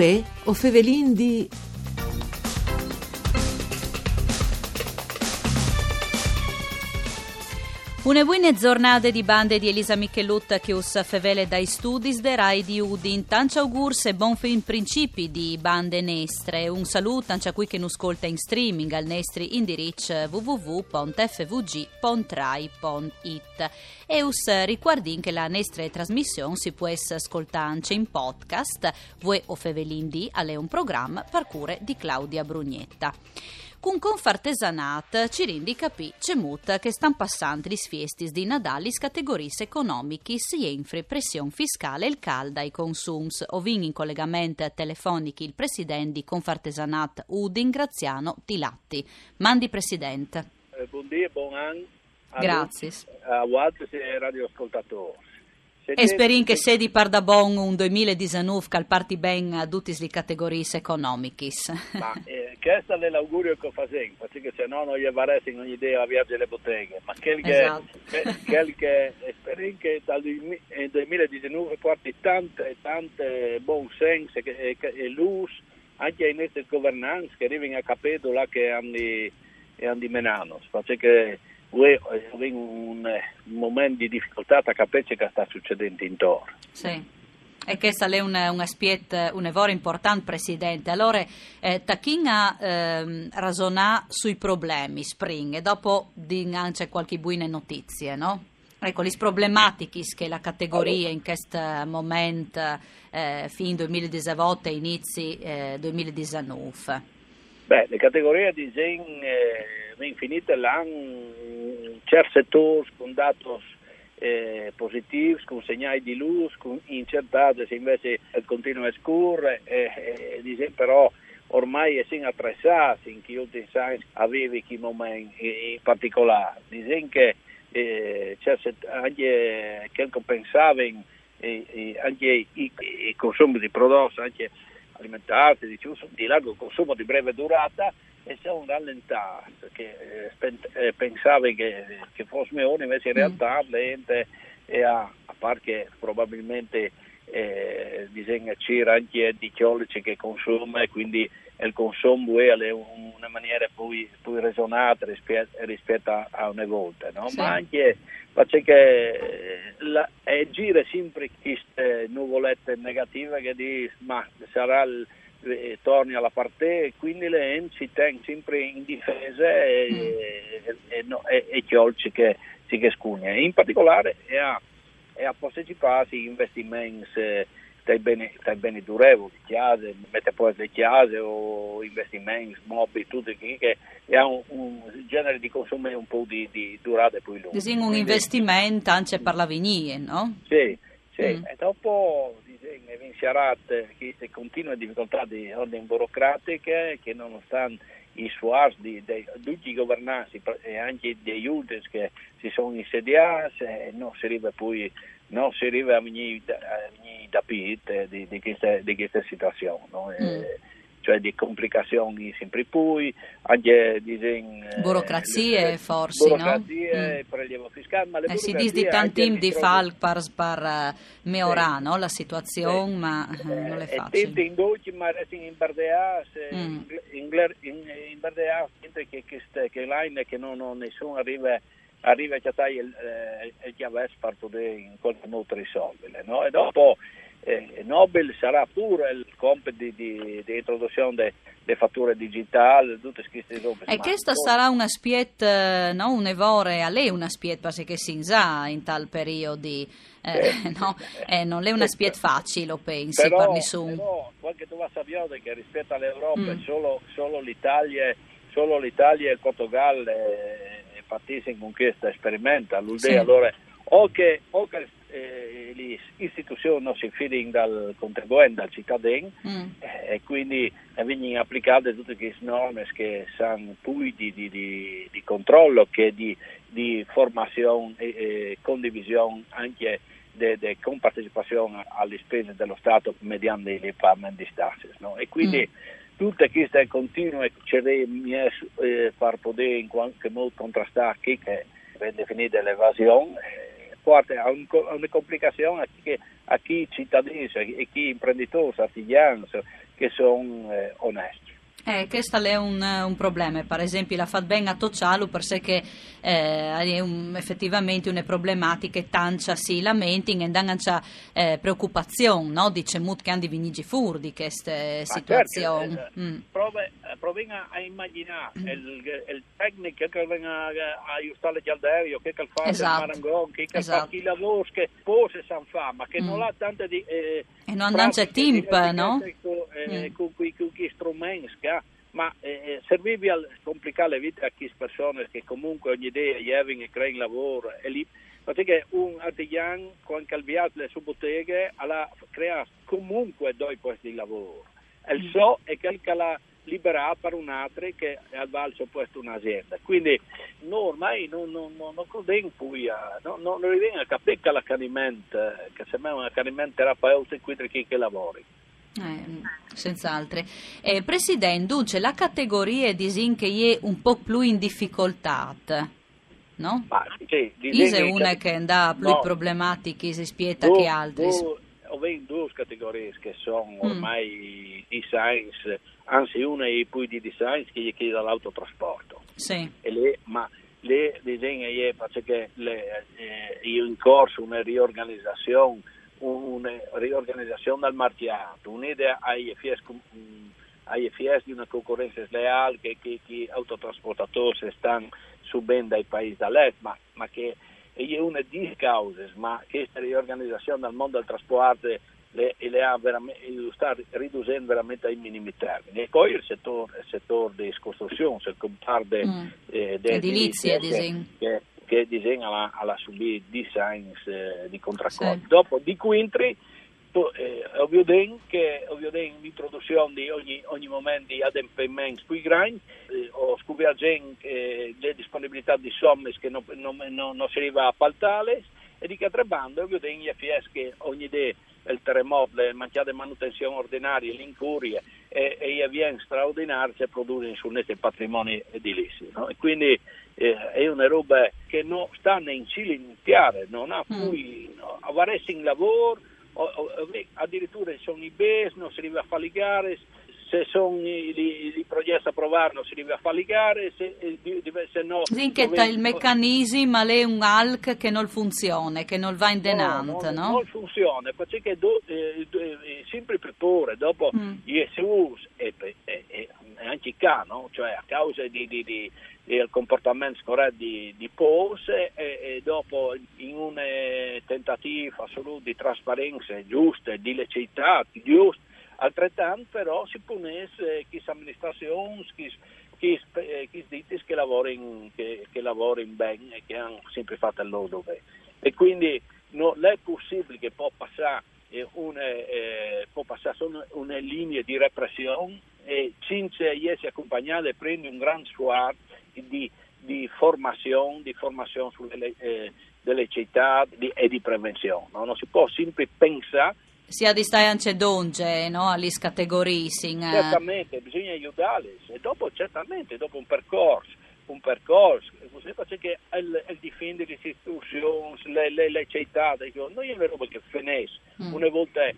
Uè, o fevelin di... Une buone giornate di bande di Elisa Michelutta che us fevele dai studi de Rai di Udin. Tanci augurs e buon fin principi di bande nestre. Un saluto a qui che nu ascolta in streaming al nostri indirizzo www.fvg.rai.it. E us riguardin che la nostra trasmissione si può ascoltare in podcast. Voi o fevelin di alle un programma per cure di Claudia Brugnetta. Con Confartesanat ci rindi capì cemut che stanno passando gli sfiestis di Nadalis categorie economiche e infre pressione fiscale il calda ai consums. Ovin in collegamento telefonico il presidente di Confartesanat Udin Graziano Tilatti. Mandi presidente. Eh, buongiorno, buon anno. Grazie. A voi radioascoltatori. E sperin che se di Pardabon un 2019 cal parti ben a tutte le categorie economiche. Ma eh, questo è l'augurio che faccio, perché se no non gli avresti un'idea a viaggiare le botteghe. Ma quel che, Esatto. quel che sperin che dal 2019 porti tante, tante buon senso e, e, e luz anche in queste governanze che arrivano a capito là che hanno di, hanno di menano. Perché Ue in un, un momento di difficoltà a capire che sta succedendo intorno. Sì. E questa è un, un aspetto, un evore importante, Presidente. Allora, eh, Tachin ha ehm, ragionato sui problemi, Spring, e dopo di anche qualche buone notizie, no? Ecco, le problematiche che la categoria in questo momento, eh, fin 2018 e inizi eh, 2019. Beh, le categorie di Zen eh, infinite l'hanno certi settori con dati eh, positivi, con segnali di luce, con incertezze se invece continua a scorrere, eh, eh, però ormai è sin attraversati in chi ultimi anni avevi quei momenti in particolare. Dicono che eh, anche che pensava in, eh, anche i, i consumi di prodotti, anche alimentati, di, di largo consumo di breve durata e sono rallentati, che eh, pensavi che, che fosse meglio, invece in realtà mm. lente e a, a parte che probabilmente eh, bisogna c'era anche di chiolici che consuma e quindi il consumo è una maniera più, più ragionata rispetto, rispetto a, a una volta, no? Sì. ma anche perché la, è gira sempre queste nuvolette negative che dice ma sarà il, eh, torni alla parte e quindi le EM si tengono sempre in difesa e, Mm. e, e, no, e, e chiolci che si che scugna. In particolare è a, è a partecipare a investimenti eh, dai beni, dai beni durevoli, chiese, mette poi le chiese o investimenti, mobili, tutto che, che ha un, un genere di consumo un po' di, di durata più lunga. Disin un Quindi- investimento anche per la vignie, no? sì, sì. Mm. e dopo disegna vincerate queste continue difficoltà di ordine burocratiche che nonostante i sforzi di, di tutti i governanti e anche degli ultimi che si sono insediati non si arriva poi non si arriva a da, a pit di, di, queste, di queste situazioni no? Mm. Cioè di complicazioni sempre più anche disegno Burocrazie, forse, no? burocrazie, Mm. prelievo fiscale ma le Eh, si dice di burocrazie tanti anche di fal per, per eh, migliorare no? la situazione, Sì. ma eh, non è e facile. tenti in dolci ma resti in Bardea Mm. in, in, in Bardea mentre che, che, che line che non, non nessuno arriva arriva a chiattare il, eh, il chiaves per poter in qualche modo risolverle no? e dopo eh, Nobel sarà pure il compito di, di, di introduzione delle fatture digitali tutte queste cose E poi- sarà un aspetto, eh, no? un evore, a lei un aspetto perché si sa in tal periodo, eh, Sì. no? Eh, non è un Sì. aspetto facile, pensi, però, per nessuno. però qualche tu sapere che rispetto all'Europa Mm. solo, solo l'Italia solo l'Italia e il Portogallo eh, partissero con questo esperimento all'UDE Sì. allora o che, o che eh, le istituzioni non si fidano dal contribuente, dal cittadino Mm. eh, e quindi vengono applicate tutte queste norme che sono poi di, di, di, di controllo che di, di formazione e, e condivisione anche di compartecipazione alle spese dello Stato mediante i pagamenti di tasse. No? E quindi tutte queste continue cerimonie eh, per poter in qualche modo contrastare chi che viene definita l'evasione, eh, porta a, un, a una complicazione a chi, a chi cittadini e chi imprenditori, artigiani che sono eh, onesti. Eh, questo è un, un, problema, per esempio la FAT a Tocialo per sé che eh, è un, effettivamente una problematica tancia si lamenti e danno eh, preoccupazione, no? dice Mut che hanno vinigi fur di queste situazioni. Certo, eh, mm. prove, proviamo a immaginare mm. il, il, tecnico che venga a aiutare gli alderio, che fa esatto. il marangon, che esatto. fa chi lavora, che pose san fa, ma che mm. non ha tante di... Eh, e non c'è tempo, no? Con, eh, mm. con, con, con, con strumenti, ma eh, eh servivi a complicare la vita a chi persone che comunque ogni idea gli e creano lavoro e lì perché un artigiano con calviato le sue botteghe crea comunque due posti di lavoro e il mm. so è che la libera per un altro che al valso posto un'azienda quindi noi ormai non, non, non, non crediamo poi a, non, non arriviamo a capire che l'accanimento che sembra un accanimento terapeutico qui chi che lavori eh, senz'altro. Eh, Presidente, dunque la categoria di che è un po' più in difficoltà, no? Ma, sì, è una che ha più no. problematiche, si spieta che altre. Ho due categorie che sono mm. ormai mm. science, anzi una è più di design che gli chiede l'autotrasporto. Sì. Le, ma le disegna è perché le, eh, in corso una riorganizzazione una riorganizzazione del mercato, un'idea ai FIES, ai FIES di una concorrenza sleale che, che, che autotrasportatori stanno subendo dai paesi dall'est, ma, ma che è una di cause, ma questa riorganizzazione del mondo del trasporto le, le ha sta riducendo veramente ai minimi termini. E poi il settore, il settore di costruzione, il comparto mm. eh, edilizia, che, che, che disegna alla, alla subì design eh, di contraccolpo. Sì. Dopo di Quintri, eh, ovvio che ovvio l'introduzione di ogni, ogni momento di adempimenti più grandi, eh, o scoperto eh, le disponibilità di somme che non, non, non, non si arriva a appaltare, e di che tre bande, ovvio gli FS che ogni idea il terremoto, le mancate manutenzioni ordinarie, l'incuria e, e gli avviene straordinari si producono su questi patrimoni edilizi. No? E quindi eh, è una roba che non sta in cilindriare, non ha mm. poi, no, avere in lavoro, o, o, addirittura sono i BES, non si arriva a fare le gare, se sono i, progetti approvati non si deve fare gare, se, eh, se no... Sì, che dove... il meccanismo è un ALC che non funziona, che non va in denante, no? no? Non funziona, perché do, eh, eh, sempre per ore, dopo mm. gli SUS e, e, e, anche qua, no? cioè a causa di, di, di il comportamento scorretto di, di pose e, e, dopo in un tentativo assoluto di trasparenza giusta, di legittimità giusta, Altrettanto però si punesse chi amministrazioni, chi, chi, eh, chi ditti che lavorano che, che bene e che hanno sempre fatto il loro dovere. E quindi non è possibile che può passare eh, una, eh, può passare una, una linea di repressione e senza essere accompagnata e prende un gran sguardo di, di formazione, di formazione sulle eh, delle città di, e di prevenzione. No? Non si può sempre pensare sia di anche donge, no? alle categorie. Eh. Certamente, bisogna aiutarli e dopo certamente, dopo un percorso, un percorso, perché il, il difende le istituzioni, le, le, le città, noi è roba che finisce, mm. una volta è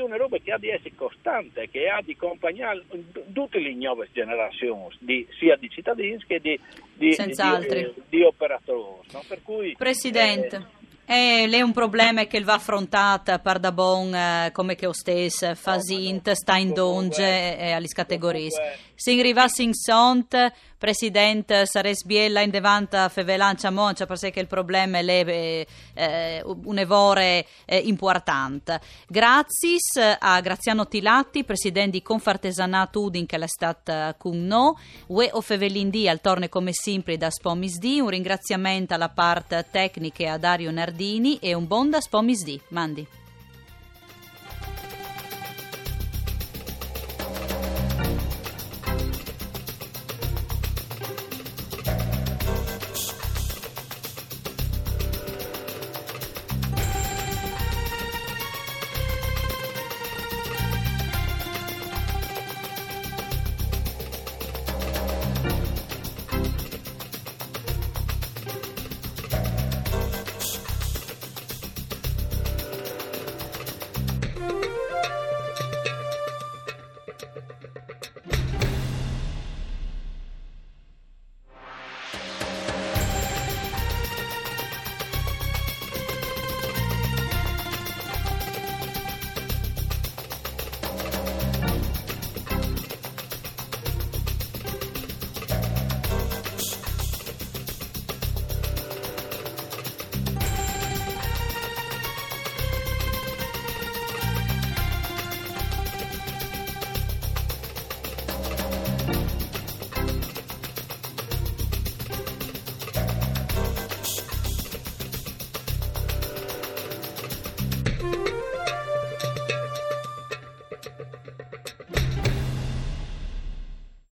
una roba che ha di essere costante, che ha di accompagnare tutte le nuove generazioni, di, sia di cittadini che di, di, di, di, di operatori. No? Cui, Presidente. Eh, eh, lei è un problema che va affrontato per da bon eh, come che o stesso fa sint, sta in donge e alle categorie. Se arrivasse in sont, Presidente, sarebbe biella in devanta fevelancia moncia perché il problema è eh, eh, un evore eh, importante. Grazie a Graziano Tilatti, Presidente di Confartesanato Udin che è stato con noi, Ue o Fevelindi al torne come sempre da Spomisdi, un ringraziamento alla parte tecnica a Dario Nardini e un buon da Spomisdi. Mandi.